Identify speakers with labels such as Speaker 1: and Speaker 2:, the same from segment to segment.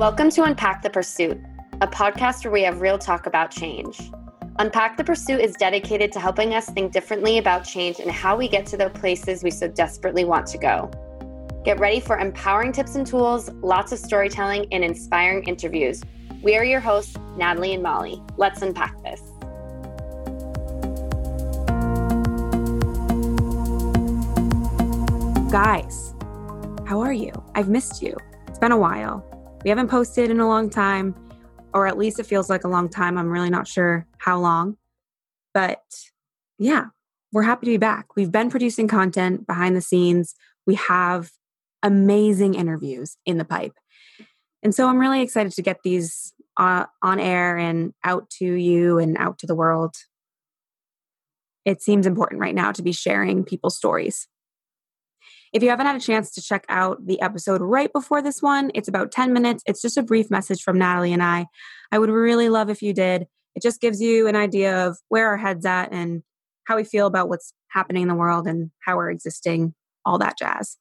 Speaker 1: Welcome to Unpack the Pursuit, a podcast where we have real talk about change. Unpack the Pursuit is dedicated to helping us think differently about change and how we get to the places we so desperately want to go. Get ready for empowering tips and tools, lots of storytelling, and inspiring interviews. We are your hosts, Natalie and Molly. Let's unpack this.
Speaker 2: Guys, how are you? I've missed you. It's been a while. We haven't posted in a long time, or at least it feels like a long time. I'm really not sure how long. But yeah, we're happy to be back. We've been producing content behind the scenes. We have amazing interviews in the pipe. And so I'm really excited to get these uh, on air and out to you and out to the world. It seems important right now to be sharing people's stories. If you haven't had a chance to check out the episode right before this one, it's about 10 minutes. It's just a brief message from Natalie and I. I would really love if you did. It just gives you an idea of where our head's at and how we feel about what's happening in the world and how we're existing, all that jazz.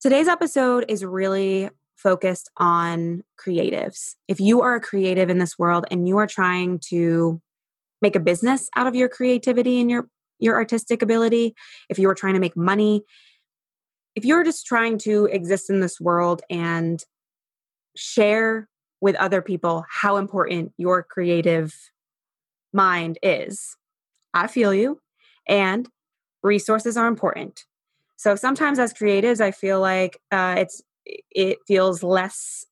Speaker 2: Today's episode is really focused on creatives. If you are a creative in this world and you are trying to make a business out of your creativity and your your artistic ability, if you are trying to make money, if you're just trying to exist in this world and share with other people how important your creative mind is, I feel you. And resources are important. So sometimes as creatives, I feel like uh, it's it feels less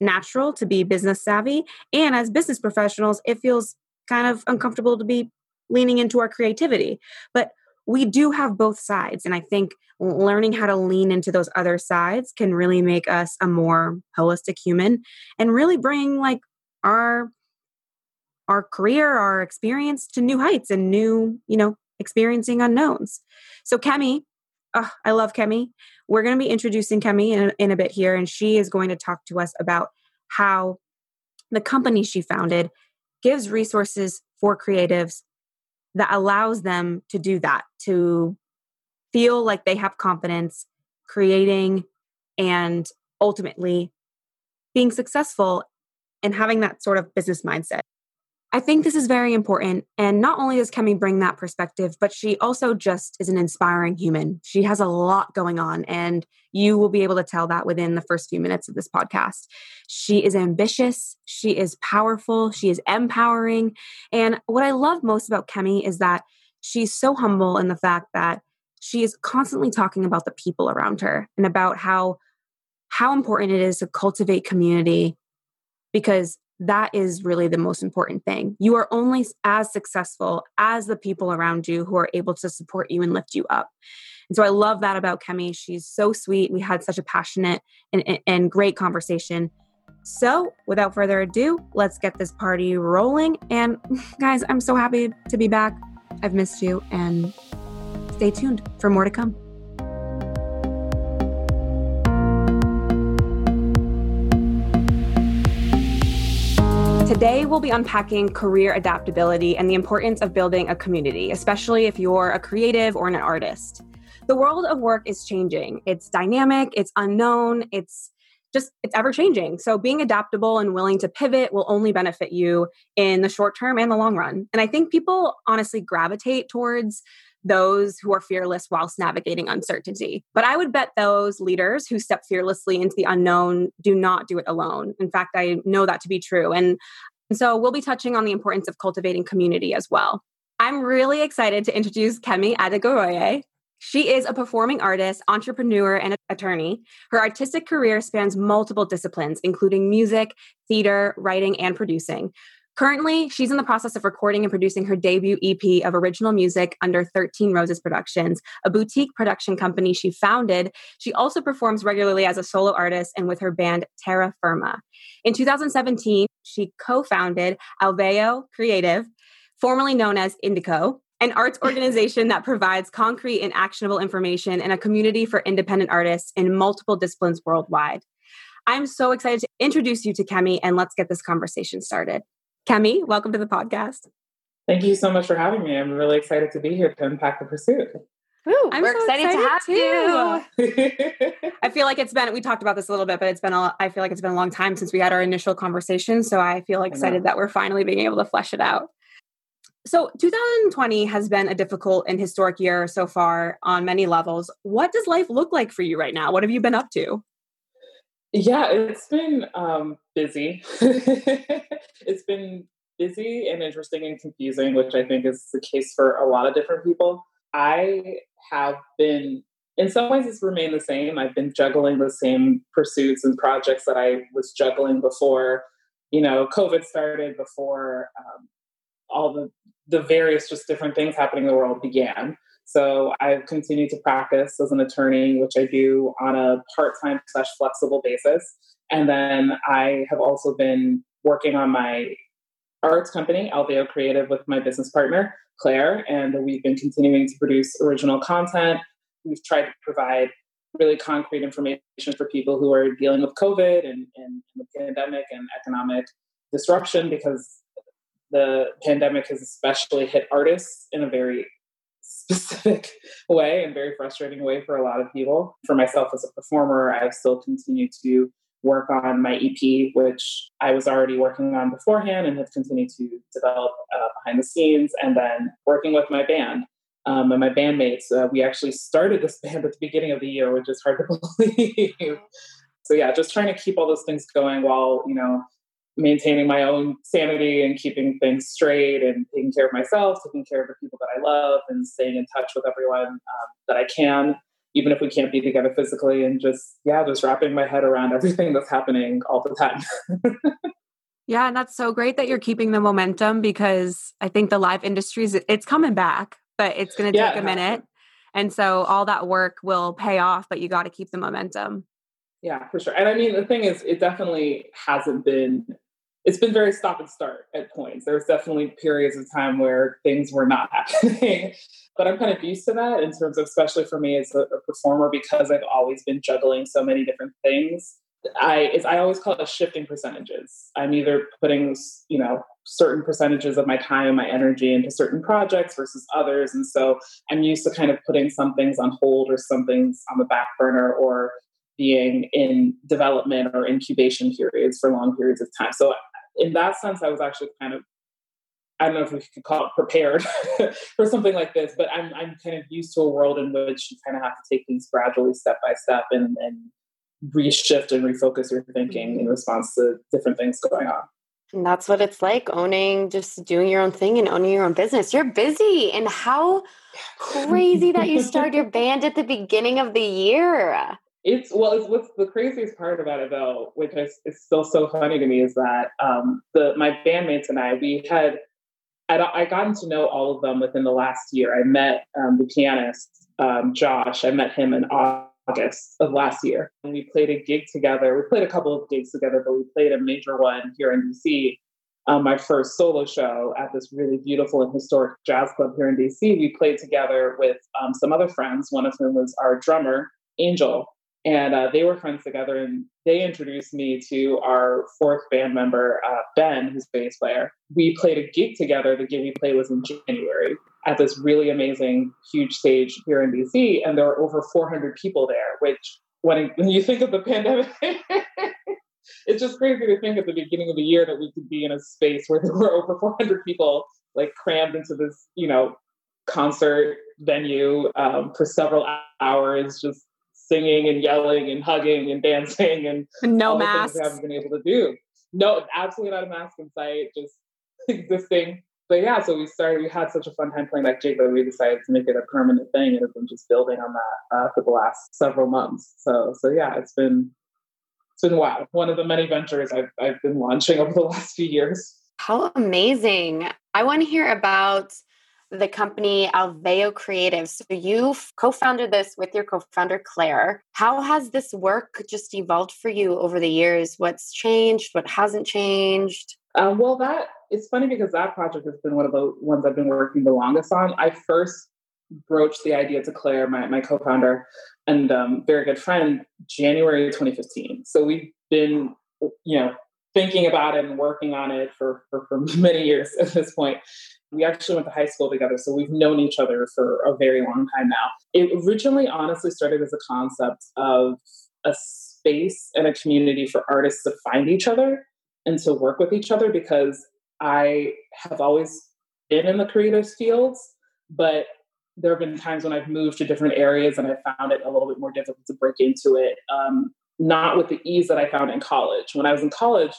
Speaker 2: natural to be business savvy, and as business professionals, it feels kind of uncomfortable to be leaning into our creativity. But we do have both sides, and I think learning how to lean into those other sides can really make us a more holistic human and really bring like our our career our experience to new heights and new you know experiencing unknowns so kemi oh, I love Kemi. We're going to be introducing Kemi in, in a bit here, and she is going to talk to us about how the company she founded gives resources for creatives that allows them to do that, to feel like they have confidence creating and ultimately being successful and having that sort of business mindset. I think this is very important. And not only does Kemi bring that perspective, but she also just is an inspiring human. She has a lot going on, and you will be able to tell that within the first few minutes of this podcast. She is ambitious, she is powerful, she is empowering. And what I love most about Kemi is that she's so humble in the fact that she is constantly talking about the people around her and about how how important it is to cultivate community because that is really the most important thing. You are only as successful as the people around you who are able to support you and lift you up. And so I love that about Kemi. She's so sweet. We had such a passionate and, and great conversation. So, without further ado, let's get this party rolling. And guys, I'm so happy to be back. I've missed you, and stay tuned for more to come. Today, we'll be unpacking career adaptability and the importance of building a community, especially if you're a creative or an artist. The world of work is changing. It's dynamic, it's unknown, it's just it's ever changing. So being adaptable and willing to pivot will only benefit you in the short term and the long run. And I think people honestly gravitate towards those who are fearless whilst navigating uncertainty. But I would bet those leaders who step fearlessly into the unknown do not do it alone. In fact, I know that to be true. And, so we'll be touching on the importance of cultivating community as well. I'm really excited to introduce Kemi Adegoroye. She is a performing artist, entrepreneur, and attorney. Her artistic career spans multiple disciplines, including music, theater, writing, and producing. Currently, she's in the process of recording and producing her debut EP of original music under 13 Roses Productions, a boutique production company she founded. She also performs regularly as a solo artist and with her band Terra Firma. In 2017, she co founded Alveo Creative, formerly known as Indico, an arts organization that provides concrete and actionable information and a community for independent artists in multiple disciplines worldwide. I'm so excited to introduce you to Kemi and let's get this conversation started. Kemi, welcome to the podcast.
Speaker 3: Thank you so much for having me. I'm really excited to be here to unpack the pursuit.
Speaker 1: Woo, I'm we're so excited, excited,
Speaker 2: to have you. I feel like it's been we talked about this a little bit, but it's been a I feel like it's been a long time since we had our initial conversation. So I feel excited I that we're finally being able to flesh it out. So 2020 has been a difficult and historic year so far on many levels. What does life look like for you right now? What have you been up to?
Speaker 3: Yeah, it's been um, busy. it's been busy and interesting and confusing, which I think is the case for a lot of different people. I have been, in some ways, it's remained the same. I've been juggling the same pursuits and projects that I was juggling before, you know, COVID started, before um, all the the various just different things happening in the world began. So I've continued to practice as an attorney, which I do on a part-time slash flexible basis. And then I have also been working on my arts company, Alveo Creative, with my business partner, Claire, and we've been continuing to produce original content. We've tried to provide really concrete information for people who are dealing with COVID and, and the pandemic and economic disruption because the pandemic has especially hit artists in a very specific way and very frustrating way for a lot of people. For myself as a performer, I've still continued to work on my EP, which I was already working on beforehand and have continued to develop uh, behind the scenes, and then working with my band. Um, and my bandmates, uh, we actually started this band at the beginning of the year, which is hard to believe. so yeah, just trying to keep all those things going while you know maintaining my own sanity and keeping things straight and taking care of myself, taking care of the people that I love, and staying in touch with everyone um, that I can even if we can't be together physically and just yeah just wrapping my head around everything that's happening all the time.
Speaker 2: Yeah and that's so great that you're keeping the momentum because i think the live industries it's coming back but it's going to take yeah, a minute. And so all that work will pay off but you got to keep the momentum.
Speaker 3: Yeah for sure. And i mean the thing is it definitely hasn't been it's been very stop and start at points. There's definitely periods of time where things were not happening. but I'm kind of used to that in terms of, especially for me as a, a, performer, because I've always been juggling so many different things. I I always call it shifting percentages. I'm either putting you know certain percentages of my time and my energy into certain projects versus others, and so I'm used to kind of putting some things on hold or some things on the back burner or being in development or incubation periods for long periods of time. So in that sense, I was actually kind of I don't know if we could call it prepared for something like this, but I'm I'm kind of used to a world in which you kind of have to take things gradually, step by step, and and reshift and refocus your thinking in mm-hmm. response to different things going on.
Speaker 1: And that's what it's like owning, just doing your own thing and owning your own business. You're busy, and how crazy that you started your band at the beginning of the year.
Speaker 3: It's well, it's what's the craziest part about it though, which is, is still so funny to me, is that um, the my bandmates and I we had I, I gotten to know all of them within the last year. I met um, the pianist um, Josh. I met him in August of last year, and we played a gig together. We played a couple of gigs together, but we played a major one here in DC. Um, my first solo show at this really beautiful and historic jazz club here in DC. We played together with um, some other friends, one of whom was our drummer, Angel and uh, they were friends together and they introduced me to our fourth band member uh, ben who's bass player. We played a gig together the gig we played was in january at this really amazing huge stage here in dc and there were over 400 people there which when, when you think of the pandemic it's just crazy to think at the beginning of the year that we could be in a space where there were over 400 people like crammed into this you know concert venue um, for several hours just singing and yelling and hugging and dancing and
Speaker 2: no masks.
Speaker 3: We haven't been able to do. No, absolutely not a mask in sight, just existing. But yeah, so we started. We had such a fun time playing that gig that we decided to make it a permanent thing, and have been just building on that uh, for the last several months. So, so yeah, it's been it's been wow. One of the many ventures I've I've been launching over the last few years.
Speaker 1: How amazing! I want to hear about the company Alveo Creative. So you co-founded this with your co-founder Claire. How has this work just evolved for you over the years? What's changed? What hasn't changed?
Speaker 3: Um, well, that it's funny because that project has been one of the ones I've been working the longest on. I first broached the idea to Claire, my, my co-founder and um, very good friend, January 2015. So we've been, you know, thinking about it and working on it for, for, for many years at this point. We actually went to high school together, so we've known each other for a very long time now. It originally, honestly, started as a concept of a space and a community for artists to find each other and to work with each other because I have always been in the creative fields, but there have been times when I've moved to different areas and I found it a little bit more difficult to break into it. Um, not with the ease that I found in college. When I was in college,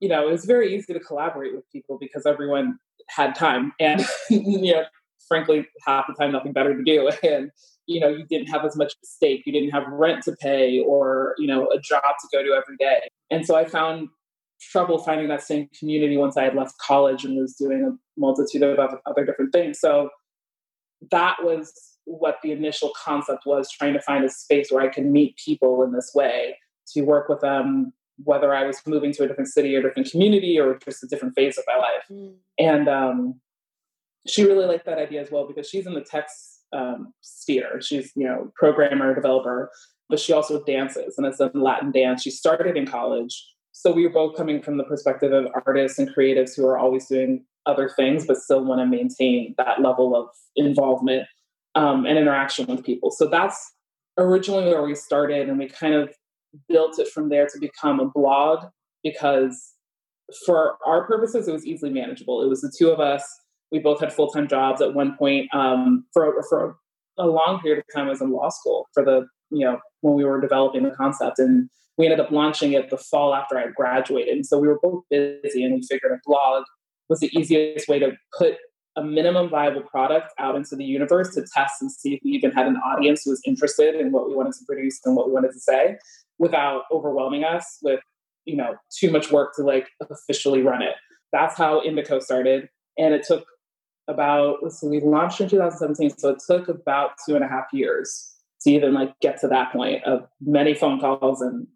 Speaker 3: you know, it was very easy to collaborate with people because everyone had time and, you know, frankly, half the time nothing better to do. And, you know, you didn't have as much stake. You didn't have rent to pay or, you know, a job to go to every day. And so I found trouble finding that same community once I had left college and was doing a multitude of other different things. So that was what the initial concept was trying to find a space where I could meet people in this way to work with them, whether I was moving to a different city or different community or just a different phase of my life. Mm. And um, she really liked that idea as well because she's in the tech um, sphere. She's, you know, programmer, developer, but she also dances and it's a Latin dance. She started in college. So we were both coming from the perspective of artists and creatives who are always doing other things, but still want to maintain that level of involvement um, and interaction with people. So that's originally where we started, and we kind of built it from there to become a blog because for our purposes, it was easily manageable. It was the two of us. We both had full time jobs at one point. Um, for for a long period of time, I was in law school for the you know when we were developing the concept, and we ended up launching it the fall after I graduated. And so we were both busy, and we figured a blog was the easiest way to put a minimum viable product out into the universe to test and see if we even had an audience who was interested in what we wanted to produce and what we wanted to say without overwhelming us with you know too much work to like officially run it that's how indico started and it took about so we launched in 2017 so it took about two and a half years to even like get to that point of many phone calls and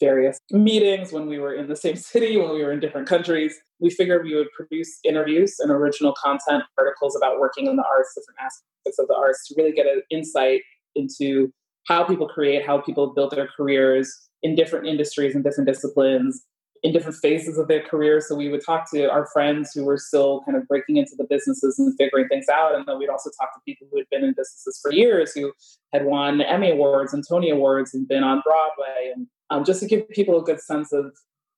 Speaker 3: various meetings when we were in the same city, when we were in different countries. We figured we would produce interviews and original content articles about working in the arts, different aspects of the arts to really get an insight into how people create, how people build their careers in different industries and different disciplines, in different phases of their career. So we would talk to our friends who were still kind of breaking into the businesses and figuring things out. And then we'd also talk to people who had been in businesses for years who had won Emmy Awards and Tony Awards and been on Broadway and um, just to give people a good sense of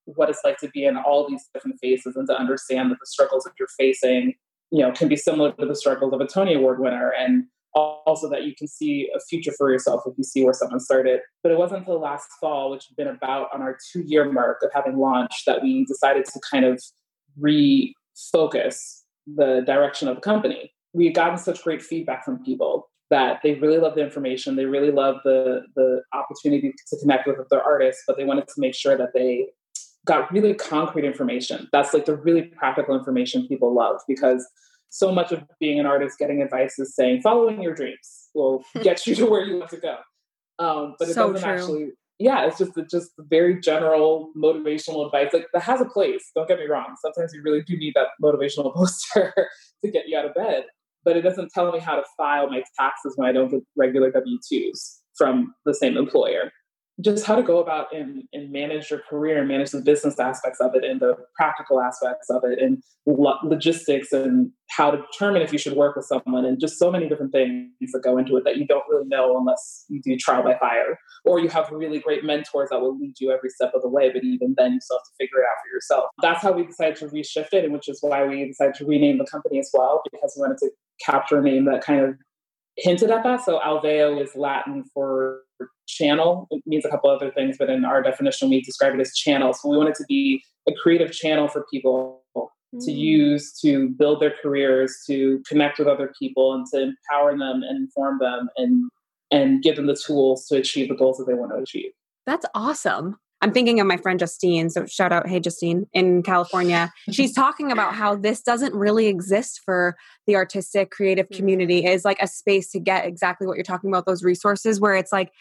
Speaker 3: what it's like to be in all these different phases and to understand that the struggles that you're facing, you know, can be similar to the struggles of a Tony Award winner. And also that you can see a future for yourself if you see where someone started. But it wasn't until last fall, which had been about on our two year mark of having launched, that we decided to kind of refocus the direction of the company. We had gotten such great feedback from people that they really love the information, they really love the the opportunity to connect with their artists, but they wanted to make sure that they got really concrete information. That's like the really practical information people love because so much of being an artist, getting advice is saying following your dreams will get you to where you want to go. Um, but it so doesn't true. actually. Yeah, it's just just very general motivational advice. Like that has a place. Don't get me wrong. Sometimes you really do need that motivational poster to get you out of bed. But it doesn't tell me how to file my taxes when I don't get regular W twos from the same employer just how to go about and, and manage your career and manage the business aspects of it and the practical aspects of it and lo- logistics and how to determine if you should work with someone and just so many different things that go into it that you don't really know unless you do trial by fire. Or you have really great mentors that will lead you every step of the way but even then you still have to figure it out for yourself. That's how we decided to reshift it and which is why we decided to rename the company as well because we wanted to capture a name that kind of hinted at that. So alveo is latin for channel. It means a couple other things, but in our definition, we describe it as channel. So we want it to be a creative channel for people mm. to use to build their careers, to connect with other people, and to empower them and inform them and and give them the tools to achieve the goals that they want to achieve.
Speaker 2: That's awesome. I'm thinking of my friend Justine. So shout out, hey Justine, in California. She's talking about how this doesn't really exist for the artistic creative community. Is like a space to get exactly what you're talking about, those resources where it's like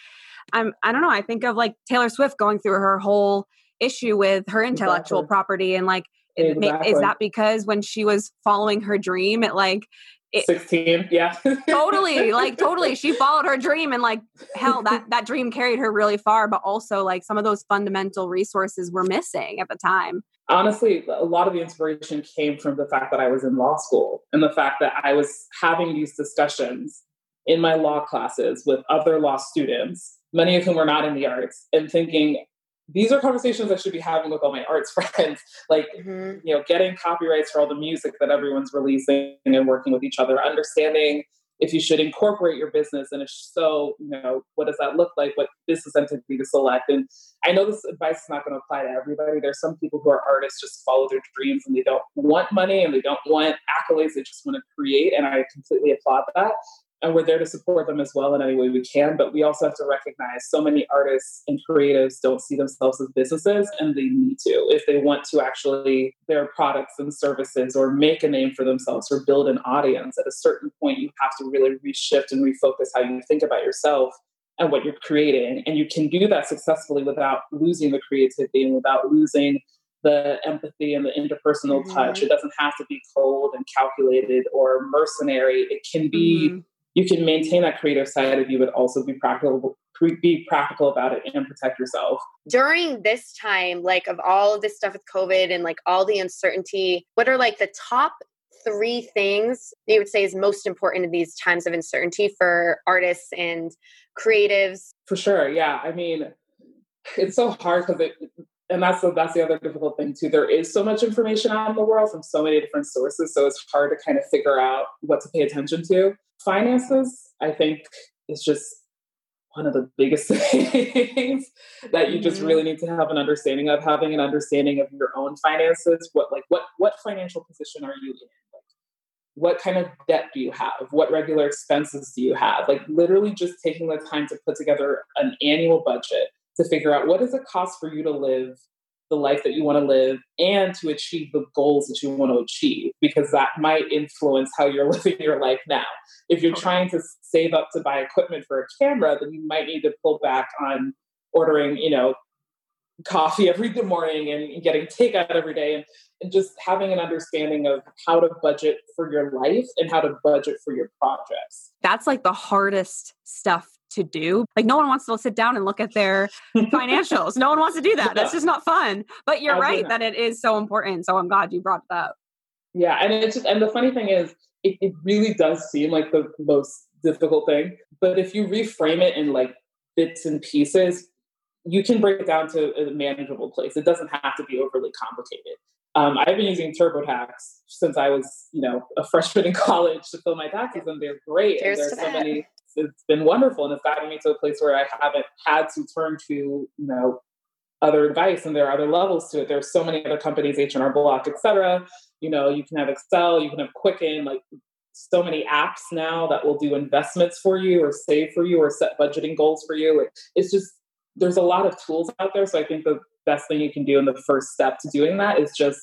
Speaker 2: I'm I don't know, I think of like Taylor Swift going through her whole issue with her intellectual exactly. property and like exactly. is that because when she was following her dream it like
Speaker 3: it, 16 yeah
Speaker 2: totally like totally she followed her dream and like hell that that dream carried her really far but also like some of those fundamental resources were missing at the time
Speaker 3: honestly a lot of the inspiration came from the fact that i was in law school and the fact that i was having these discussions in my law classes with other law students many of whom are not in the arts and thinking these are conversations I should be having with all my arts friends. like, mm-hmm. you know, getting copyrights for all the music that everyone's releasing and working with each other, understanding if you should incorporate your business and if so, you know, what does that look like? What business entity to select? And I know this advice is not going to apply to everybody. There's some people who are artists just follow their dreams and they don't want money and they don't want accolades. They just want to create. And I completely applaud that and we're there to support them as well in any way we can. But we also have to recognize so many artists and creatives don't see themselves as businesses, and they need to if they want to actually their products and services or make a name for themselves or build an audience. At a certain point, you have to really reshift and refocus how you think about yourself and what you're creating, and you can do that successfully without losing the creativity and without losing the empathy and the interpersonal mm-hmm. touch. It doesn't have to be cold and calculated or mercenary. It can be mm-hmm you can maintain that creative side of you, but also be practical, be practical about it and protect yourself.
Speaker 1: During this time, like of all of this stuff with COVID and like all the uncertainty, what are like the top three things you would say is most important in these times of uncertainty for artists and creatives?
Speaker 3: For sure. Yeah. I mean, it's so hard because it, and that's the, that's the other difficult thing too. There is so much information out in the world from so many different sources, so it's hard to kind of figure out what to pay attention to finances, I think, is just one of the biggest things that you just mm-hmm. really need to have an understanding of having an understanding of your own finances what like what what financial position are you in like what kind of debt do you have what regular expenses do you have like literally just taking the time to put together an annual budget to figure out what does it cost for you to live the life that you want to live and to achieve the goals that you want to achieve because that might influence how you're living your life now. If you're trying to save up to buy equipment for a camera, then you might need to pull back on ordering, you know, coffee every morning and getting takeout every day and, and just having an understanding of how to budget for your life and how to budget for your projects.
Speaker 2: That's like the hardest stuff to do. Like no one wants to sit down and look at their financials. No one wants to do that. That's just not fun. But you're right that it is so important. So I'm glad you brought that up.
Speaker 3: Yeah, and it's just and the funny thing is it, it really does seem like the most difficult thing. But if you reframe it in like bits and pieces, you can break it down to a manageable place. It doesn't have to be overly complicated. Um, I've been using TurboTax since I was, you know, a freshman in college to fill my taxes, and they're great. Cheers and there's so that. many it's been wonderful and it's gotten me to a place where I haven't had to turn to, you know, other advice and there are other levels to it. There's so many other companies, H&R Block, etc. You know, you can have Excel, you can have Quicken, like so many apps now that will do investments for you or save for you or set budgeting goals for you. It's just there's a lot of tools out there. So I think the best thing you can do in the first step to doing that is just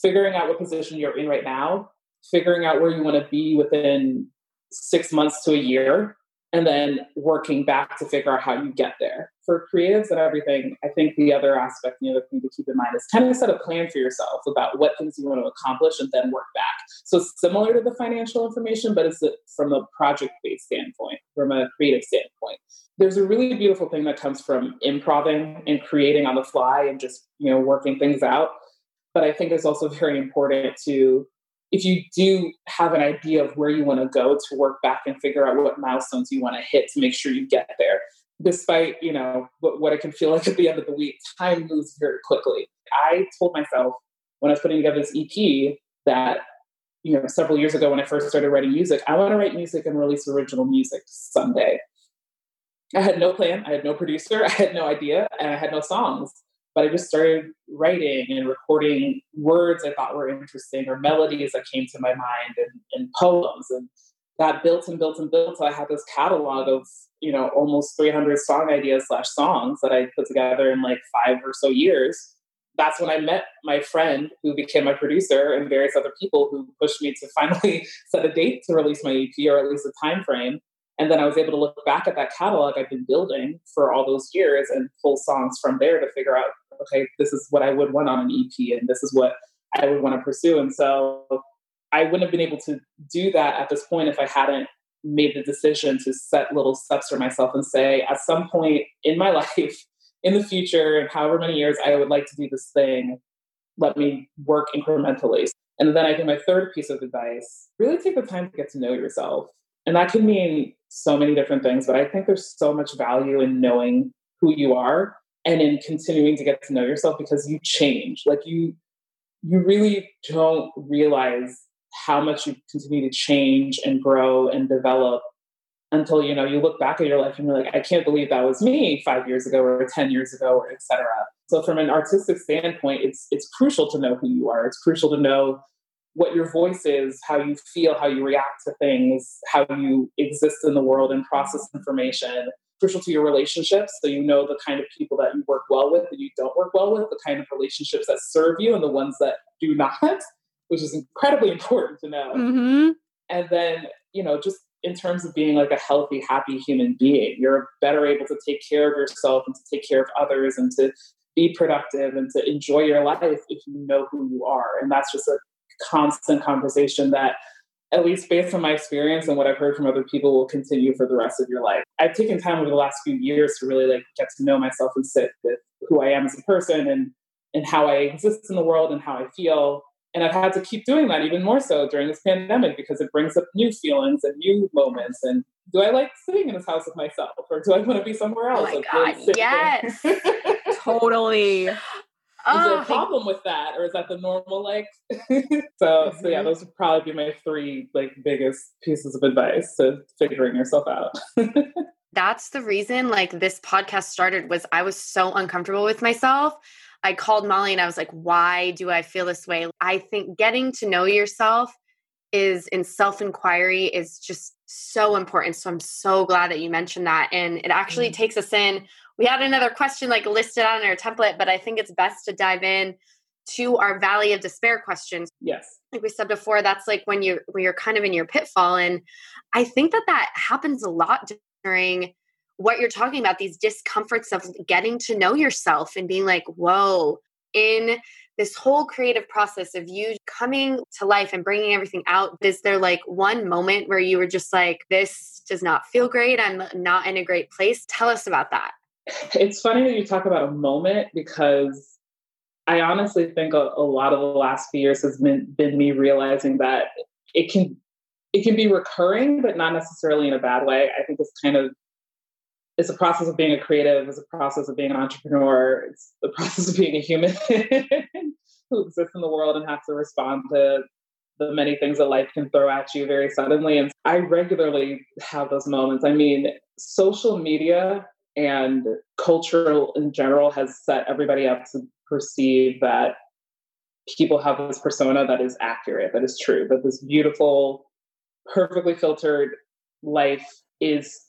Speaker 3: figuring out what position you're in right now, figuring out where you want to be within six months to a year, and then working back to figure out how you get there. For creatives and everything, I think the other aspect, the other thing to keep in mind is kind of set a plan for yourself about what things you want to accomplish and then work back. So similar to the financial information, but it's from a project based standpoint, from a creative standpoint. There's a really beautiful thing that comes from improving and creating on the fly and just, you know, working things out. But I think it's also very important to if you do have an idea of where you want to go to work back and figure out what milestones you want to hit to make sure you get there despite you know what, what it can feel like at the end of the week time moves very quickly. I told myself when i was putting together this ep that you know several years ago when i first started writing music i want to write music and release original music someday. I had no plan i had no producer i had no idea and i had no songs but I just started writing and recording words I thought were interesting or melodies that came to my mind and, and poems. And that built and built and built. So I had this catalog of, you know, almost 300 song ideas slash songs that I put together in like five or so years. That's when I met my friend who became my producer and various other people who pushed me to finally set a date to release my EP or at least a time frame. And then I was able to look back at that catalog I've been building for all those years and pull songs from there to figure out, okay, this is what I would want on an EP and this is what I would want to pursue. And so I wouldn't have been able to do that at this point if I hadn't made the decision to set little steps for myself and say, at some point in my life, in the future, and however many years I would like to do this thing, let me work incrementally. And then I think my third piece of advice really take the time to get to know yourself. And that can mean so many different things, but I think there's so much value in knowing who you are and in continuing to get to know yourself because you change. Like you you really don't realize how much you continue to change and grow and develop until you know you look back at your life and you're like i can't believe that was me five years ago or 10 years ago or etc so from an artistic standpoint it's it's crucial to know who you are. It's crucial to know what your voice is how you feel how you react to things how you exist in the world and process information crucial to your relationships so you know the kind of people that you work well with and you don't work well with the kind of relationships that serve you and the ones that do not which is incredibly important to know. Mm-hmm. And then, you know, just in terms of being like a healthy, happy human being, you're better able to take care of yourself and to take care of others and to be productive and to enjoy your life if you know who you are. And that's just a constant conversation that, at least based on my experience and what I've heard from other people, will continue for the rest of your life. I've taken time over the last few years to really like get to know myself and sit with who I am as a person and and how I exist in the world and how I feel and I've had to keep doing that even more so during this pandemic because it brings up new feelings and new moments. And do I like sitting in this house with myself or do I want to be somewhere else?
Speaker 1: Oh my God, yes.
Speaker 2: totally. Is
Speaker 3: oh, there a problem with that, or is that the normal like? so, so yeah, mm-hmm. those would probably be my three like biggest pieces of advice to figuring yourself out.
Speaker 1: That's the reason like this podcast started was I was so uncomfortable with myself I called Molly and I was like, why do I feel this way? I think getting to know yourself is in self inquiry is just so important. So I'm so glad that you mentioned that. And it actually mm takes us in. We had another question like listed on our template, but I think it's best to dive in to our valley of despair questions.
Speaker 3: Yes.
Speaker 1: Like we said before, that's like when you're when you're kind of in your pitfall. And I think that that happens a lot during what you're talking about these discomforts of getting to know yourself and being like whoa in this whole creative process of you coming to life and bringing everything out is there like one moment where you were just like this does not feel great i'm not in a great place tell us about that
Speaker 3: it's funny that you talk about a moment because i honestly think a, a lot of the last few years has been, been me realizing that it can it can be recurring but not necessarily in a bad way i think it's kind of it's a process of being a creative, it's a process of being an entrepreneur, it's the process of being a human who exists in the world and has to respond to the many things that life can throw at you very suddenly. And I regularly have those moments. I mean, social media and cultural in general has set everybody up to perceive that people have this persona that is accurate, that is true, that this beautiful, perfectly filtered life is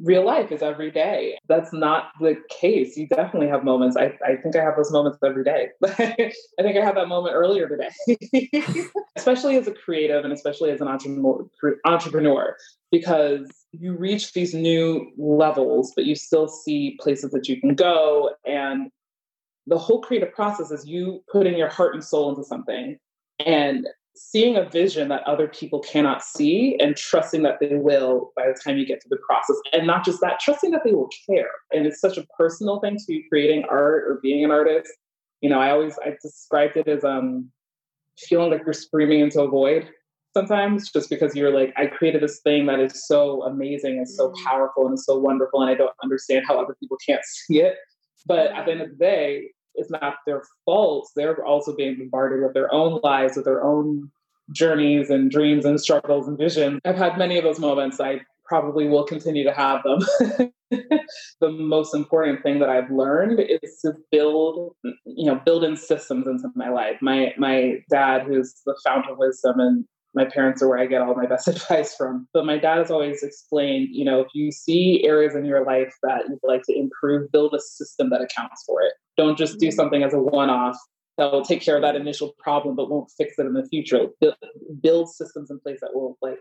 Speaker 3: real life is every day. That's not the case. You definitely have moments. I, I think I have those moments every day. I think I had that moment earlier today, especially as a creative and especially as an entrepreneur, because you reach these new levels, but you still see places that you can go. And the whole creative process is you putting your heart and soul into something. And seeing a vision that other people cannot see and trusting that they will by the time you get to the process. And not just that, trusting that they will care. And it's such a personal thing to be creating art or being an artist. You know, I always I described it as um feeling like you're screaming into a void sometimes just because you're like, I created this thing that is so amazing and so mm. powerful and so wonderful, and I don't understand how other people can't see it. But at the end of the day, it's not their fault. They're also being bombarded with their own lives, with their own journeys and dreams and struggles and visions. I've had many of those moments. I probably will continue to have them. the most important thing that I've learned is to build, you know, build in systems into my life. My my dad, who's the fount of wisdom and my parents are where I get all my best advice from. But my dad has always explained, you know, if you see areas in your life that you'd like to improve, build a system that accounts for it. Don't just do something as a one off that will take care of that initial problem but won't fix it in the future. Build systems in place that will like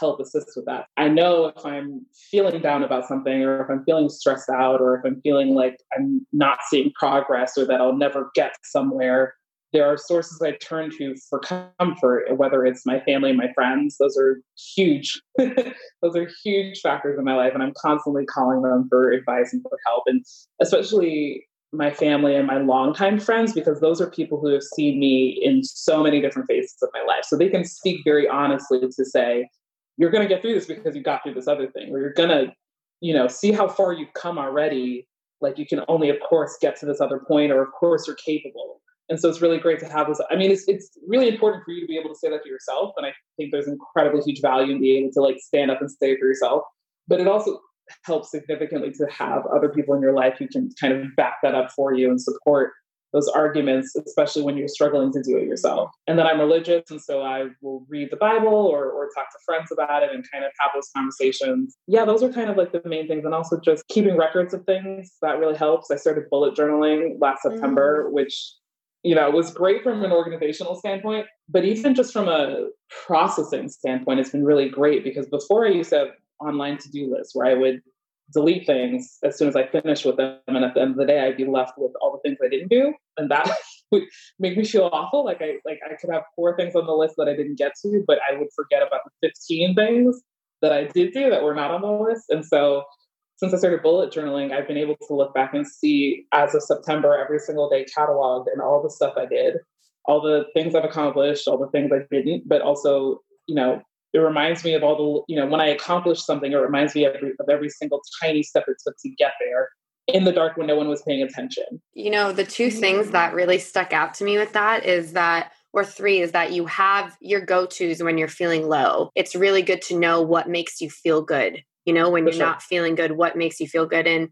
Speaker 3: help assist with that. I know if I'm feeling down about something or if I'm feeling stressed out or if I'm feeling like I'm not seeing progress or that I'll never get somewhere there are sources I turn to for comfort, whether it's my family, my friends. Those are huge. those are huge factors in my life, and I'm constantly calling them for advice and for help. And especially my family and my longtime friends, because those are people who have seen me in so many different phases of my life. So they can speak very honestly to say, "You're going to get through this because you got through this other thing," or "You're going to, you know, see how far you've come already." Like you can only, of course, get to this other point, or of course, you're capable and so it's really great to have this. I mean, it's, it's really important for you to be able to say that to yourself. And I think there's incredibly huge value in being able to like stand up and say for yourself. But it also helps significantly to have other people in your life who can kind of back that up for you and support those arguments, especially when you're struggling to do it yourself. And then I'm religious, and so I will read the Bible or, or talk to friends about it and kind of have those conversations. Yeah, those are kind of like the main things. And also just keeping records of things that really helps. I started bullet journaling last September, mm. which you know, was great from an organizational standpoint, but even just from a processing standpoint, it's been really great because before I used to have online to do list where I would delete things as soon as I finished with them. And at the end of the day, I'd be left with all the things I didn't do. And that would make me feel awful. Like I like I could have four things on the list that I didn't get to, but I would forget about the 15 things that I did do that were not on the list. And so since I started bullet journaling, I've been able to look back and see as of September every single day cataloged and all the stuff I did, all the things I've accomplished, all the things I didn't, but also, you know, it reminds me of all the, you know, when I accomplish something, it reminds me of every, of every single tiny step it took to get there in the dark when no one was paying attention.
Speaker 1: You know, the two things that really stuck out to me with that is that or three is that you have your go-tos when you're feeling low. It's really good to know what makes you feel good you know when For you're sure. not feeling good what makes you feel good and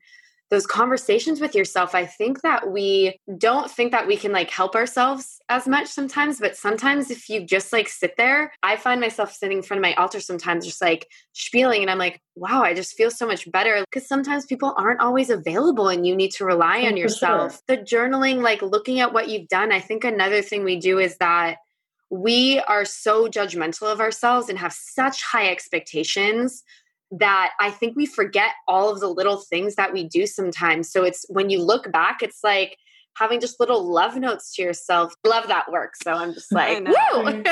Speaker 1: those conversations with yourself i think that we don't think that we can like help ourselves as much sometimes but sometimes if you just like sit there i find myself sitting in front of my altar sometimes just like spieling and i'm like wow i just feel so much better because sometimes people aren't always available and you need to rely oh, on yourself sure. the journaling like looking at what you've done i think another thing we do is that we are so judgmental of ourselves and have such high expectations that I think we forget all of the little things that we do sometimes. So it's when you look back, it's like having just little love notes to yourself. Love that work. So I'm just like, I woo!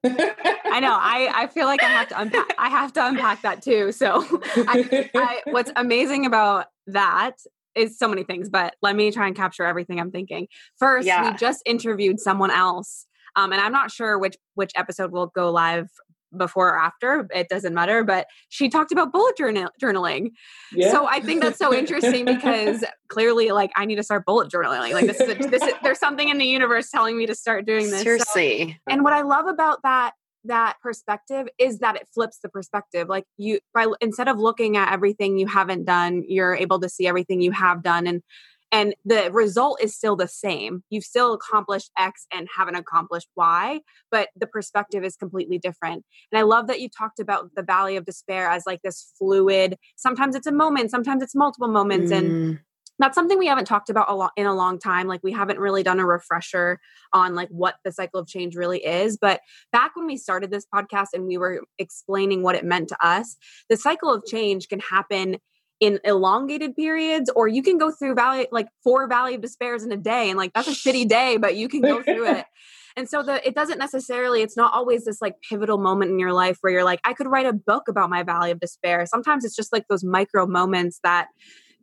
Speaker 2: I know. I, I feel like I have to unpack. I have to unpack that too. So, I, I, what's amazing about that is so many things. But let me try and capture everything I'm thinking. First, yeah. we just interviewed someone else, um, and I'm not sure which which episode will go live before or after it doesn't matter but she talked about bullet journal- journaling. Yeah. so i think that's so interesting because clearly like i need to start bullet journaling. Like this is, a, this is there's something in the universe telling me to start doing this.
Speaker 1: Seriously.
Speaker 2: so, and what i love about that that perspective is that it flips the perspective. Like you by instead of looking at everything you haven't done you're able to see everything you have done. And and the result is still the same. You've still accomplished X and haven't accomplished Y, but the perspective is completely different. And I love that you talked about the valley of despair as like this fluid, sometimes it's a moment, sometimes it's multiple moments. Mm. And that's something we haven't talked about a lot in a long time like we haven't really done a refresher on like what the cycle of change really is but back when we started this podcast and we were explaining what it meant to us the cycle of change can happen in elongated periods or you can go through valley like four valley of despairs in a day and like that's a shitty day but you can go through it. And so the it doesn't necessarily it's not always this like pivotal moment in your life where you're like i could write a book about my valley of despair. Sometimes it's just like those micro moments that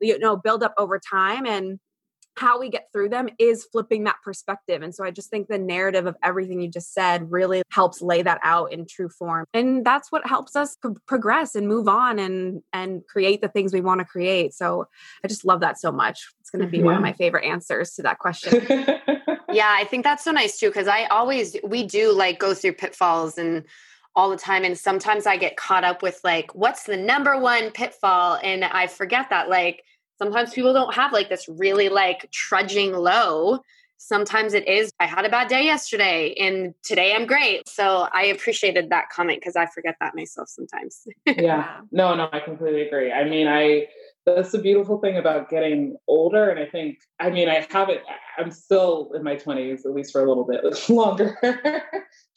Speaker 2: you know build up over time and how we get through them is flipping that perspective. And so I just think the narrative of everything you just said really helps lay that out in true form. And that's what helps us pro- progress and move on and and create the things we want to create. So I just love that so much. It's going to be yeah. one of mm-hmm. my favorite answers to that question.
Speaker 1: yeah, I think that's so nice too cuz I always we do like go through pitfalls and all the time and sometimes I get caught up with like what's the number one pitfall and I forget that like sometimes people don't have like this really like trudging low. Sometimes it is i had a bad day yesterday and today i'm great. So i appreciated that comment because i forget that myself sometimes.
Speaker 3: Yeah. No no i completely agree. I mean i that's the beautiful thing about getting older and i think i mean i haven't i'm still in my 20s at least for a little bit longer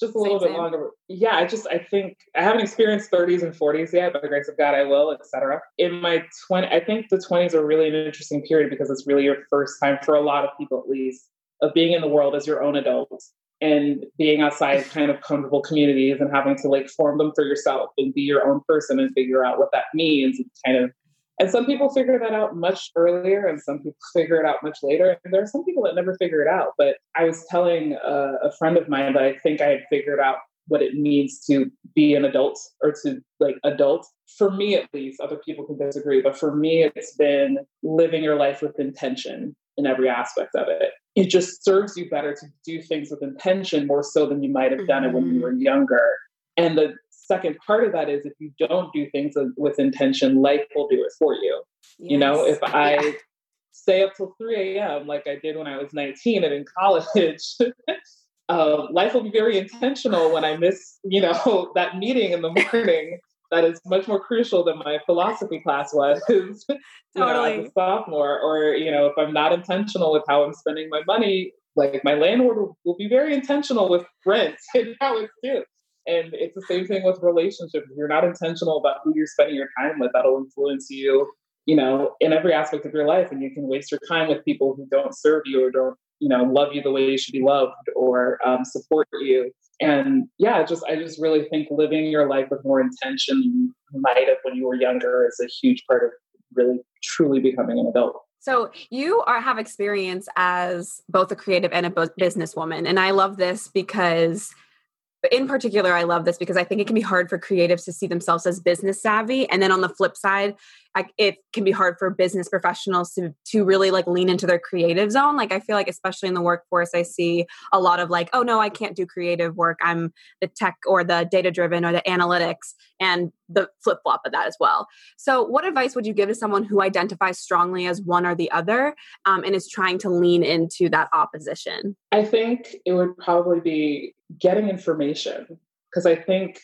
Speaker 3: just a little same, bit same. longer yeah i just i think i haven't experienced 30s and 40s yet by the grace of god i will etc in my 20 i think the 20s are really an interesting period because it's really your first time for a lot of people at least of being in the world as your own adult and being outside kind of comfortable communities and having to like form them for yourself and be your own person and figure out what that means and kind of and some people figure that out much earlier and some people figure it out much later. And there are some people that never figure it out but i was telling a, a friend of mine that i think i had figured out what it means to be an adult or to like adult. For me at least other people can disagree but for me it's been living your life with intention in every aspect of it. It just serves you better to do things with intention more so than you might have done it when you mm-hmm. were younger. And the second part of that is if you don't do things with intention life will do it for you yes. you know if i yeah. stay up till 3 a.m like i did when i was 19 and in college uh, life will be very intentional when I miss, you know, that meeting in the morning. that is much more crucial than my philosophy class was. totally. Know, as a sophomore, or you know, if I'm not intentional with how I'm spending my money, like my landlord will, will be very intentional with rent and how it's due. And it's the same thing with relationships. If you're not intentional about who you're spending your time with, that'll influence you, you know, in every aspect of your life. And you can waste your time with people who don't serve you or don't you know love you the way you should be loved or um, support you and yeah just i just really think living your life with more intention than you might have when you were younger is a huge part of really truly becoming an adult
Speaker 2: so you are have experience as both a creative and a businesswoman and i love this because in particular, I love this because I think it can be hard for creatives to see themselves as business savvy. And then on the flip side, I, it can be hard for business professionals to, to really like lean into their creative zone. Like, I feel like, especially in the workforce, I see a lot of like, oh no, I can't do creative work. I'm the tech or the data driven or the analytics and the flip flop of that as well. So, what advice would you give to someone who identifies strongly as one or the other um, and is trying to lean into that opposition?
Speaker 3: I think it would probably be getting information because I think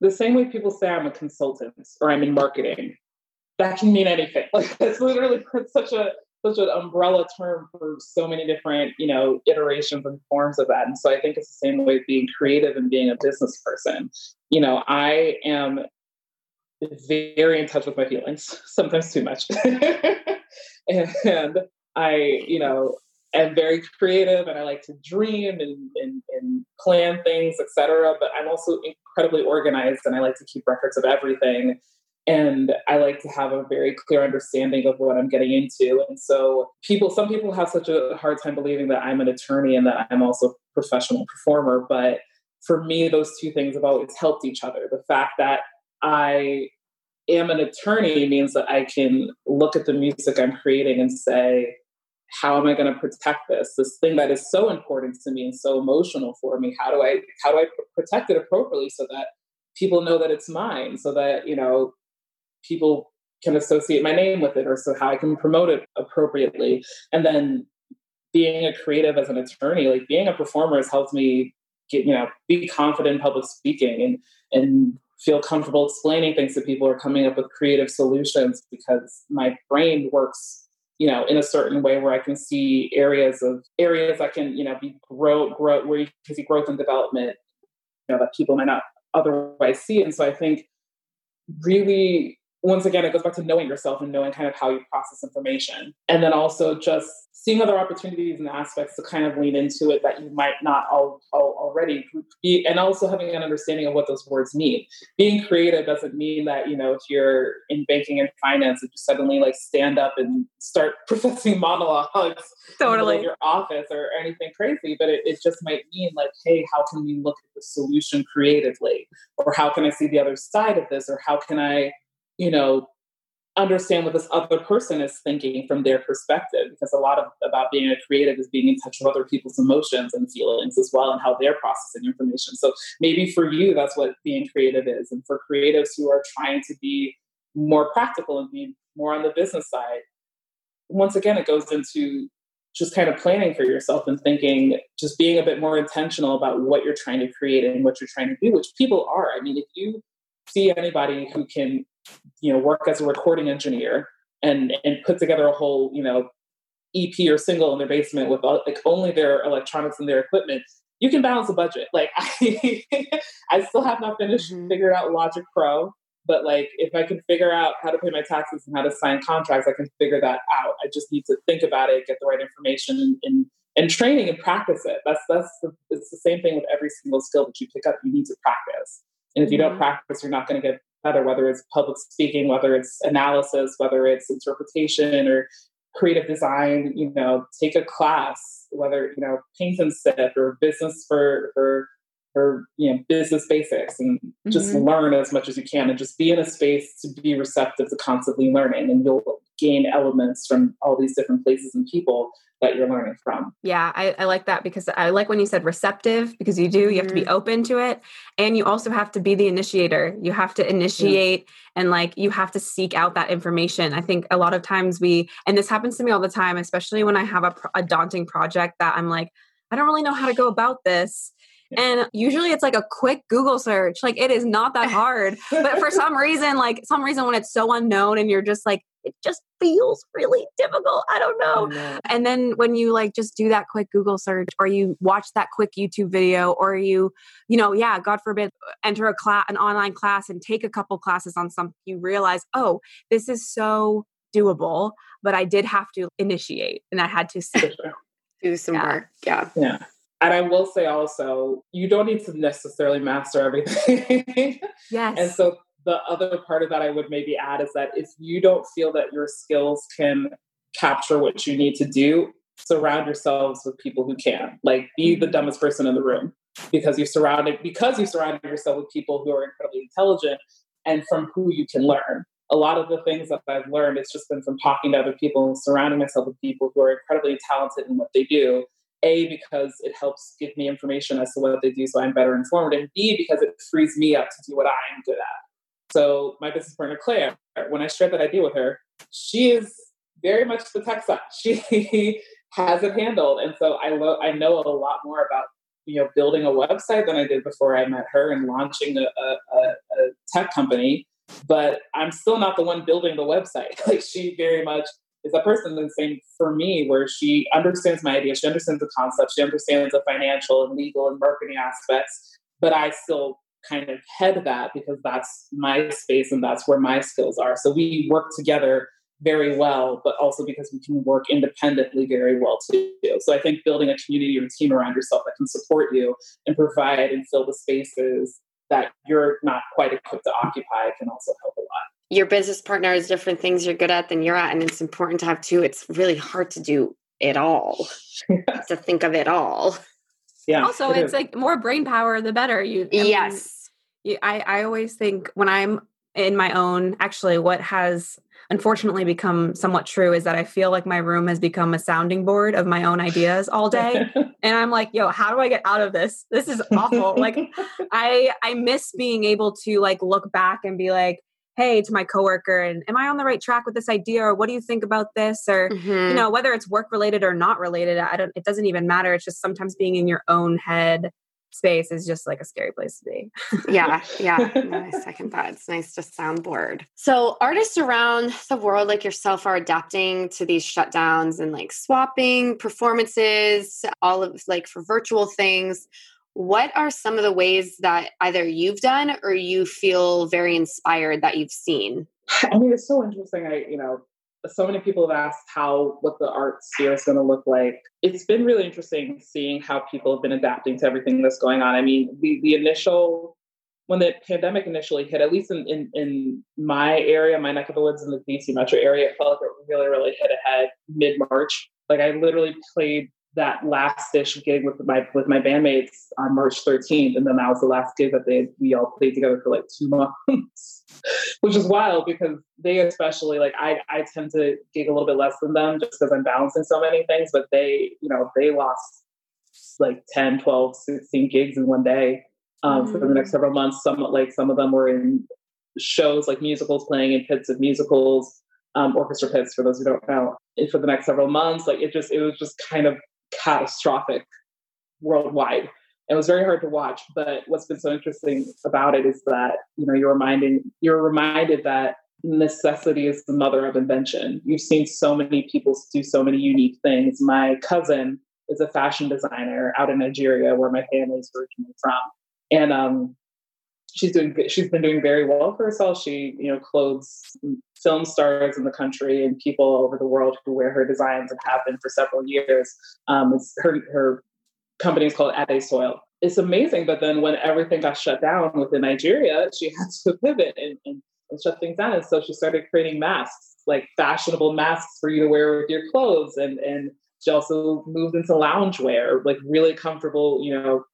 Speaker 3: the same way people say I'm a consultant or I'm in marketing, that can mean anything. Like it's literally such a such an umbrella term for so many different, you know, iterations and forms of that. And so I think it's the same way being creative and being a business person. You know, I am very in touch with my feelings, sometimes too much. and I, you know, am very creative and I like to dream and, and, and plan things, etc. But I'm also incredibly organized and I like to keep records of everything. And I like to have a very clear understanding of what I'm getting into. And so people, some people have such a hard time believing that I'm an attorney and that I'm also a professional performer. But for me, those two things have always helped each other. The fact that I am an attorney means that I can look at the music I'm creating and say, how am I going to protect this? This thing that is so important to me and so emotional for me. How do I how do I protect it appropriately so that people know that it's mine? So that you know people can associate my name with it, or so how I can promote it appropriately. And then being a creative as an attorney, like being a performer, has helped me get you know be confident in public speaking and and feel comfortable explaining things to people or coming up with creative solutions because my brain works you know, in a certain way where I can see areas of areas that can, you know, be grow, grow, where you can see growth and development, you know, that people might not otherwise see. And so I think really once again, it goes back to knowing yourself and knowing kind of how you process information. And then also just seeing other opportunities and aspects to kind of lean into it that you might not all, all, already be, and also having an understanding of what those words mean. Being creative doesn't mean that, you know, if you're in banking and finance, that you suddenly like stand up and start professing monologues
Speaker 2: totally.
Speaker 3: in your office or anything crazy, but it, it just might mean like, hey, how can we look at the solution creatively? Or how can I see the other side of this? Or how can I you know, understand what this other person is thinking from their perspective because a lot of about being a creative is being in touch with other people's emotions and feelings as well and how they're processing information. So maybe for you that's what being creative is. And for creatives who are trying to be more practical and be more on the business side once again it goes into just kind of planning for yourself and thinking just being a bit more intentional about what you're trying to create and what you're trying to do which people are. I mean if you see anybody who can you know work as a recording engineer and and put together a whole you know EP or single in their basement with all, like only their electronics and their equipment, you can balance a budget. Like I, I still have not finished mm-hmm. figured out Logic Pro, but like if I can figure out how to pay my taxes and how to sign contracts, I can figure that out. I just need to think about it, get the right information, and, and and training and practice it. That's that's the, it's the same thing with every single skill that you pick up. You need to practice, and if you don't mm-hmm. practice, you're not going to get better. Whether it's public speaking, whether it's analysis, whether it's interpretation or creative design. You know, take a class, whether you know paint and sip or business for for for you know business basics and mm-hmm. just learn as much as you can and just be in a space to be receptive to constantly learning and you'll gain elements from all these different places and people that you're learning from
Speaker 2: yeah i, I like that because i like when you said receptive because you do you have to be mm-hmm. open to it and you also have to be the initiator you have to initiate yeah. and like you have to seek out that information i think a lot of times we and this happens to me all the time especially when i have a, a daunting project that i'm like i don't really know how to go about this and usually it's like a quick Google search. Like it is not that hard. but for some reason, like some reason when it's so unknown and you're just like, it just feels really difficult. I don't know. know. And then when you like just do that quick Google search or you watch that quick YouTube video or you, you know, yeah, God forbid, enter a class, an online class and take a couple classes on something, you realize, oh, this is so doable, but I did have to initiate and I had to
Speaker 1: do some yeah. work. Yeah.
Speaker 3: Yeah. And I will say also, you don't need to necessarily master everything.
Speaker 2: yes.
Speaker 3: And so the other part of that I would maybe add is that if you don't feel that your skills can capture what you need to do, surround yourselves with people who can. Like be the mm-hmm. dumbest person in the room because you're surrounded because you surrounded yourself with people who are incredibly intelligent and from who you can learn. A lot of the things that I've learned, it's just been from talking to other people and surrounding myself with people who are incredibly talented in what they do a, because it helps give me information as to what they do so I'm better informed, and B, because it frees me up to do what I'm good at. So, my business partner, Claire, when I shared that idea with her, she is very much the tech side. She has it handled. And so, I, lo- I know a lot more about you know building a website than I did before I met her and launching a, a, a tech company. But I'm still not the one building the website. Like she very much is a person the same for me where she understands my idea she understands the concept she understands the financial and legal and marketing aspects but i still kind of head that because that's my space and that's where my skills are. So we work together very well but also because we can work independently very well too. So i think building a community or team around yourself that can support you and provide and fill the spaces that you're not quite equipped to occupy can also help a lot
Speaker 1: your business partner has different things you're good at than you're at and it's important to have two it's really hard to do it all to think of it all.
Speaker 2: Yeah also it it's is. like more brain power the better. You
Speaker 1: I yes.
Speaker 2: mean, I, I always think when i'm in my own actually what has unfortunately become somewhat true is that i feel like my room has become a sounding board of my own ideas all day. And i'm like yo how do i get out of this? This is awful. Like i i miss being able to like look back and be like hey to my coworker and am i on the right track with this idea or what do you think about this or mm-hmm. you know whether it's work related or not related i don't it doesn't even matter. It's just sometimes being in your own head space is just like a scary place to be.
Speaker 1: Yeah yeah. I second that. It's nice to soundboard. So artists around the world like yourself are adapting to these shutdowns and like swapping performances all of like for virtual things what are some of the ways that either you've done or you feel very inspired that you've seen?
Speaker 3: I mean, it's so interesting. I, you know, so many people have asked how what the art sphere is going to look like. It's been really interesting seeing how people have been adapting to everything that's going on. I mean, the the initial when the pandemic initially hit, at least in, in, in my area, my neck of the woods in the DC metro area, it felt like it really, really hit ahead mid March. Like I literally played that last dish gig with my with my bandmates on March 13th, and then that was the last gig that they we all played together for like two months, which is wild because they especially like I I tend to gig a little bit less than them just because I'm balancing so many things, but they you know they lost like 10, 12, 16 gigs in one day um, mm-hmm. for the next mm. several months. Some like some of them were in shows like musicals playing in pits of musicals. Um, orchestra pits for those who don't know and for the next several months like it just it was just kind of catastrophic worldwide. It was very hard to watch, but what's been so interesting about it is that you know you're reminding you're reminded that necessity is the mother of invention. You've seen so many people do so many unique things. My cousin is a fashion designer out in Nigeria, where my family is originally from, and um, she's doing she's been doing very well for herself. She you know clothes film stars in the country and people over the world who wear her designs and have been for several years. Um, it's her her company is called Ade Soil. It's amazing, but then when everything got shut down within Nigeria, she had to pivot and, and, and shut things down. And so she started creating masks, like fashionable masks for you to wear with your clothes, and and she also moved into loungewear, like really comfortable, you know,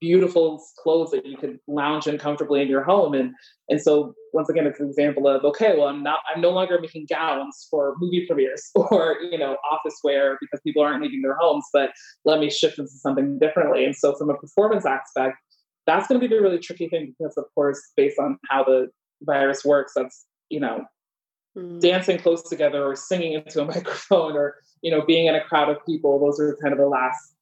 Speaker 3: beautiful clothes that you could lounge in comfortably in your home. And and so once again, it's an example of okay, well, I'm not I'm no longer making gowns for movie premieres or you know office wear because people aren't leaving their homes, but let me shift into something differently. And so from a performance aspect, that's going to be the really tricky thing because of course, based on how the virus works, that's you know mm. dancing close together or singing into a microphone or you know being in a crowd of people. Those are kind of the last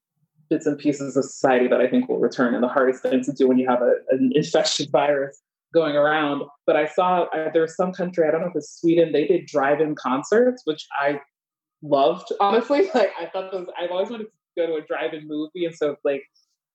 Speaker 3: bits and pieces of society that I think will return and the hardest thing to do when you have a, an infectious virus going around. But I saw uh, there's some country, I don't know if it's Sweden, they did drive-in concerts, which I loved, honestly. Like I thought those I've always wanted to go to a drive-in movie. And so like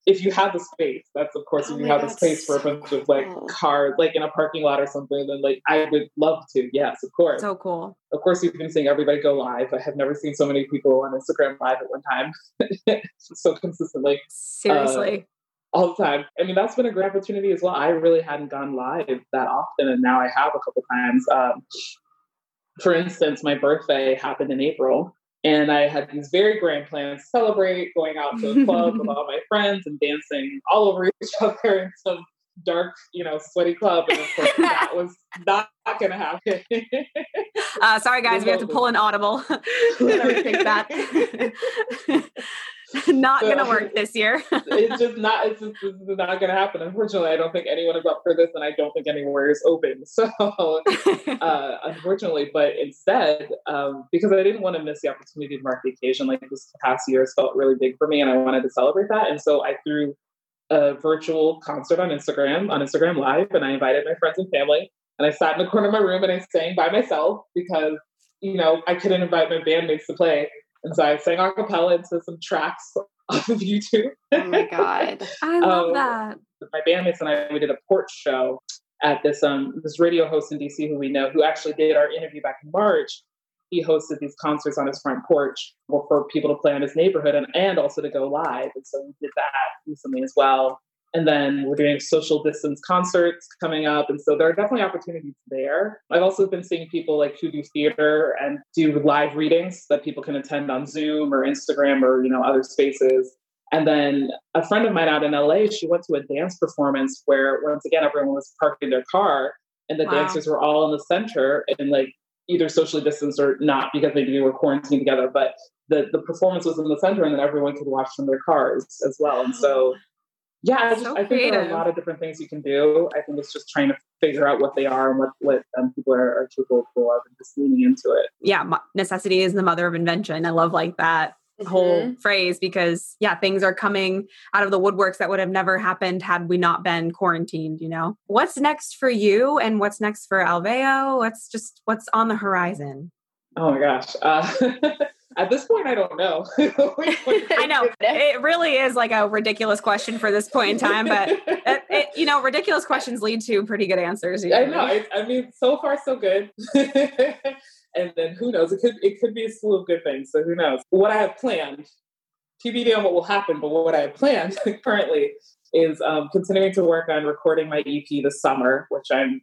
Speaker 3: if you have the space, that's of course, oh if you have God, the space for a bunch of like cars, like in a parking lot or something, then like I would love to. Yes, of course.
Speaker 2: So cool.
Speaker 3: Of course, you've been seeing everybody go live. I have never seen so many people on Instagram live at one time, so consistently.
Speaker 2: Seriously.
Speaker 3: Uh, all the time. I mean, that's been a great opportunity as well. I really hadn't gone live that often, and now I have a couple times. Um, for instance, my birthday happened in April, and I had these very grand plans to celebrate, going out to a club with all my friends and dancing all over each other in some dark, you know, sweaty club. And of course, that was not going to happen.
Speaker 2: uh, sorry, guys, we have to pull an audible. take that. not so, going to work this year.
Speaker 3: it's just not. It's just not going to happen. Unfortunately, I don't think anyone is up for this, and I don't think anywhere is open. So, uh, unfortunately, but instead, um, because I didn't want to miss the opportunity to mark the occasion, like this past year has felt really big for me, and I wanted to celebrate that, and so I threw a virtual concert on Instagram, on Instagram Live, and I invited my friends and family. And I sat in the corner of my room and I sang by myself because, you know, I couldn't invite my bandmates to play. And so I sang a cappella into some tracks off of YouTube.
Speaker 1: Oh my God.
Speaker 2: I love um, that.
Speaker 3: My bandmates and I, we did a porch show at this um this radio host in DC who we know who actually did our interview back in March he hosted these concerts on his front porch for people to play in his neighborhood and, and also to go live. And so we did that recently as well. And then we're doing social distance concerts coming up. And so there are definitely opportunities there. I've also been seeing people like who do theater and do live readings that people can attend on Zoom or Instagram or, you know, other spaces. And then a friend of mine out in LA, she went to a dance performance where once again everyone was parking their car and the wow. dancers were all in the center and like either socially distanced or not because maybe we were quarantined together, but the, the performance was in the center and then everyone could watch from their cars as well. And so, yeah, I, just, so I think there are a lot of different things you can do. I think it's just trying to figure out what they are and what, what um, people are, are capable of and just leaning into it.
Speaker 2: Yeah, necessity is the mother of invention. I love like that mm-hmm. whole phrase because yeah things are coming out of the woodworks that would have never happened had we not been quarantined you know what's next for you and what's next for alveo what's just what's on the horizon
Speaker 3: oh my gosh uh, at this point i don't know
Speaker 2: i know it really is like a ridiculous question for this point in time but it, it, you know ridiculous questions lead to pretty good answers
Speaker 3: i know I, I mean so far so good and then who knows? It could it could be a slew of good things. So who knows? What I have planned, TBD on what will happen, but what I have planned currently is um, continuing to work on recording my EP this summer, which I'm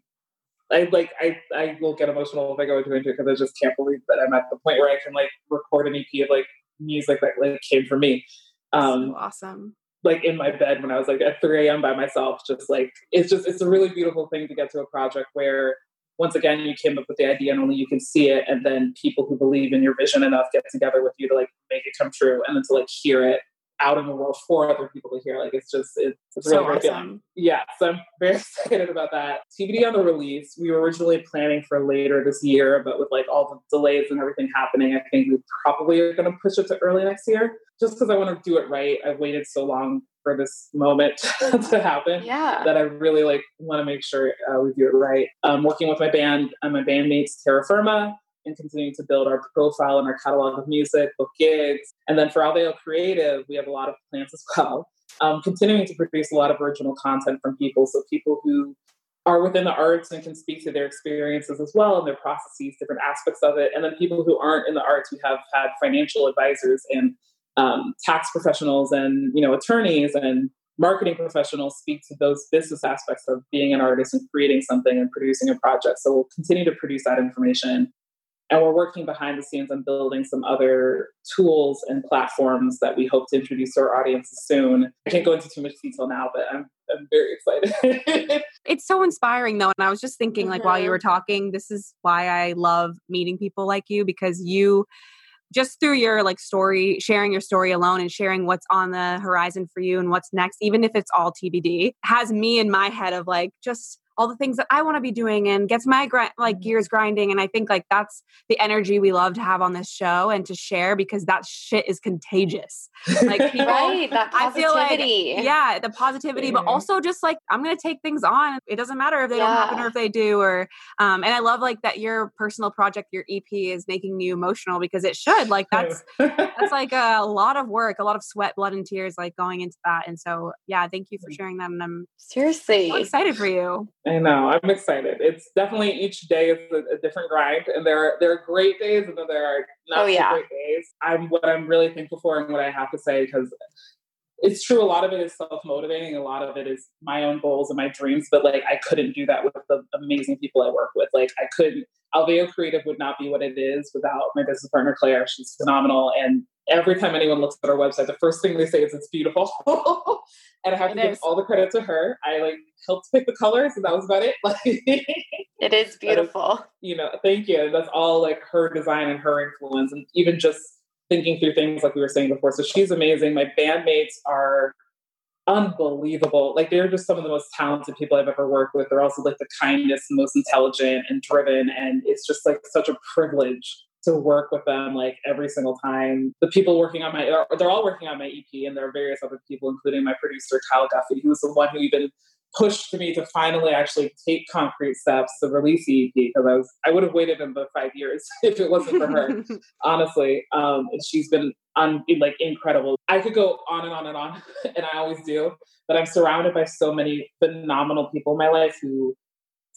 Speaker 3: I like I I will get emotional if I go into it because I just can't believe that I'm at the point where I can like record an EP of like music that like came from me.
Speaker 2: Um, so awesome.
Speaker 3: Like in my bed when I was like at 3 a.m. by myself, just like it's just it's a really beautiful thing to get to a project where once again you came up with the idea and only you can see it and then people who believe in your vision enough get together with you to like make it come true and then to like hear it out in the world for other people to hear like it's just it's, it's
Speaker 2: so really awesome.
Speaker 3: yeah so i'm very excited about that tbd on the release we were originally planning for later this year but with like all the delays and everything happening i think we probably are going to push it to early next year just because i want to do it right i've waited so long for this moment to happen.
Speaker 1: Yeah.
Speaker 3: That I really like want to make sure uh, we do it right. Um, working with my band, uh, my bandmates Terra Firma and continuing to build our profile and our catalog of music, book gigs. And then for Alveo Creative, we have a lot of plans as well. Um, continuing to produce a lot of original content from people. So people who are within the arts and can speak to their experiences as well and their processes, different aspects of it. And then people who aren't in the arts, we have had financial advisors and um, tax professionals and you know attorneys and marketing professionals speak to those business aspects of being an artist and creating something and producing a project. So we'll continue to produce that information. And we're working behind the scenes on building some other tools and platforms that we hope to introduce to our audiences soon. I can't go into too much detail now, but I'm, I'm very excited.
Speaker 2: it's so inspiring, though. And I was just thinking, mm-hmm. like, while you mm-hmm. were talking, this is why I love meeting people like you because you just through your like story sharing your story alone and sharing what's on the horizon for you and what's next even if it's all tbd has me in my head of like just all the things that I want to be doing and gets my grind, like mm-hmm. gears grinding. And I think like that's the energy we love to have on this show and to share because that shit is contagious. Like
Speaker 1: people, right, that positivity. I feel
Speaker 2: like, yeah, the positivity, but also just like I'm gonna take things on. It doesn't matter if they yeah. don't happen or if they do. Or um, and I love like that your personal project, your EP, is making you emotional because it should. Like that's that's like a lot of work, a lot of sweat, blood, and tears, like going into that. And so yeah, thank you for mm. sharing that. And I'm
Speaker 1: seriously
Speaker 2: so excited for you.
Speaker 3: I know. I'm excited. It's definitely each day is a, a, different grind, and there are there are great days, and then there are not oh, yeah. great days. I'm what I'm really thankful for, and what I have to say because it's true. A lot of it is self motivating. A lot of it is my own goals and my dreams. But like, I couldn't do that with the amazing people I work with. Like, I couldn't. Alveo Creative would not be what it is without my business partner Claire. She's phenomenal, and every time anyone looks at our website, the first thing they say is it's beautiful. and I have to it give is. all the credit to her. I like helped pick the colors, and that was about it. Like
Speaker 1: it is beautiful.
Speaker 3: you know, thank you. That's all like her design and her influence, and even just thinking through things like we were saying before. So she's amazing. My bandmates are unbelievable. Like they're just some of the most talented people I've ever worked with. They're also like the kindest, most intelligent and driven. And it's just like such a privilege to work with them like every single time. The people working on my, they're all working on my EP, and there are various other people, including my producer Kyle Guffey, who was the one who even pushed me to finally actually take concrete steps to release the EP because I was I would have waited another five years if it wasn't for her, honestly. Um, and she's been on like incredible. I could go on and on and on, and I always do. But I'm surrounded by so many phenomenal people in my life who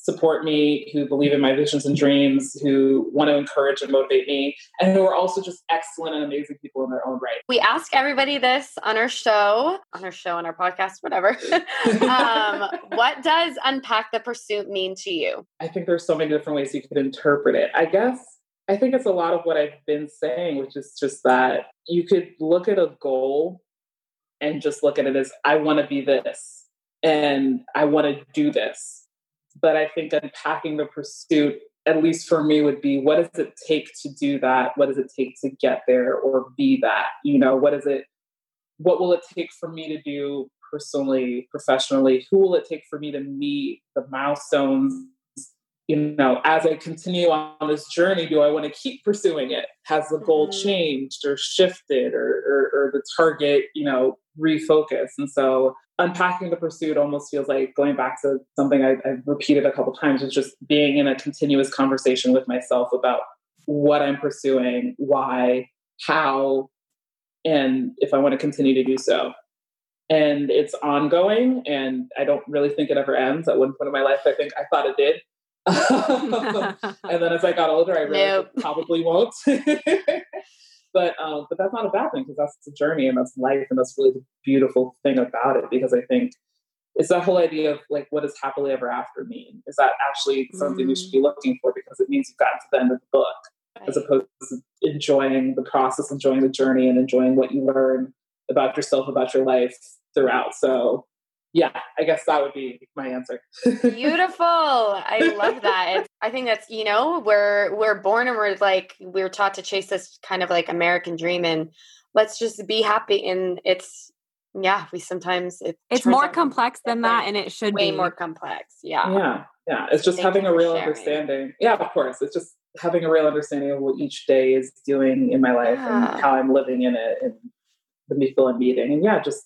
Speaker 3: support me, who believe in my visions and dreams, who want to encourage and motivate me, and who are also just excellent and amazing people in their own right.
Speaker 1: We ask everybody this on our show, on our show, on our podcast, whatever. um, what does unpack the pursuit mean to you?
Speaker 3: I think there's so many different ways you could interpret it. I guess I think it's a lot of what I've been saying, which is just that you could look at a goal and just look at it as I want to be this and I want to do this but I think unpacking the pursuit, at least for me, would be what does it take to do that? What does it take to get there or be that? You know, what is it? What will it take for me to do personally, professionally? Who will it take for me to meet the milestones? You know, as I continue on this journey, do I want to keep pursuing it? Has the goal mm-hmm. changed or shifted or, or, or the target, you know, refocused? And so unpacking the pursuit almost feels like going back to something I, have repeated a couple times is just being in a continuous conversation with myself about what I'm pursuing, why, how, and if I want to continue to do so. And it's ongoing, and I don't really think it ever ends. At one point in my life, I think I thought it did. and then as I got older, I realized nope. probably won't. but um, but that's not a bad thing because that's the journey and that's life and that's really the beautiful thing about it because I think it's that whole idea of like what does happily ever after mean? Is that actually something mm. we should be mm. looking for because it means you've gotten to the end of the book right. as opposed to enjoying the process, enjoying the journey, and enjoying what you learn about yourself, about your life throughout. So yeah, I guess that would be my answer.
Speaker 1: Beautiful. I love that. It's, I think that's you know we're we're born and we're like we're taught to chase this kind of like American dream and let's just be happy. And it's yeah, we sometimes
Speaker 2: it it's more complex than that, and it should
Speaker 1: way
Speaker 2: be
Speaker 1: more complex. Yeah,
Speaker 3: yeah, yeah. It's just Thank having a real sharing. understanding. Yeah, of course. It's just having a real understanding of what each day is doing in my life yeah. and how I'm living in it and the people I'm meeting, and yeah, just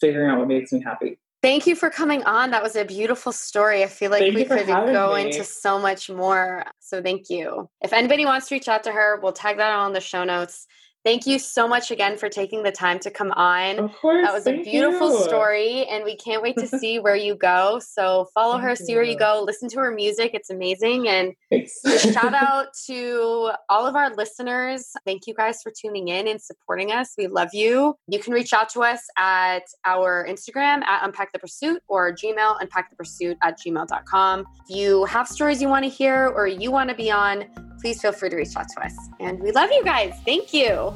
Speaker 3: figuring out what makes me happy.
Speaker 1: Thank you for coming on. That was a beautiful story. I feel like
Speaker 3: Thank
Speaker 1: we could go
Speaker 3: me.
Speaker 1: into so much more. So thank you. If anybody wants to reach out to her, we'll tag that on the show notes. Thank you so much again for taking the time to come on.
Speaker 3: Of course.
Speaker 1: That was a beautiful
Speaker 3: you.
Speaker 1: story, and we can't wait to see where you go. So follow her,
Speaker 3: Thank
Speaker 1: see where you
Speaker 3: you.
Speaker 1: go, listen to her music. It's amazing. And shout out to all of our listeners. Thank you guys for tuning in and supporting us. We love you. You can reach out to us at our Instagram at Unpack the Pursuit or Gmail, unpackthepursuit at gmail.com. If you have stories you want to hear or you want to be on, please feel free to reach out to us. And we love you guys. Thank you.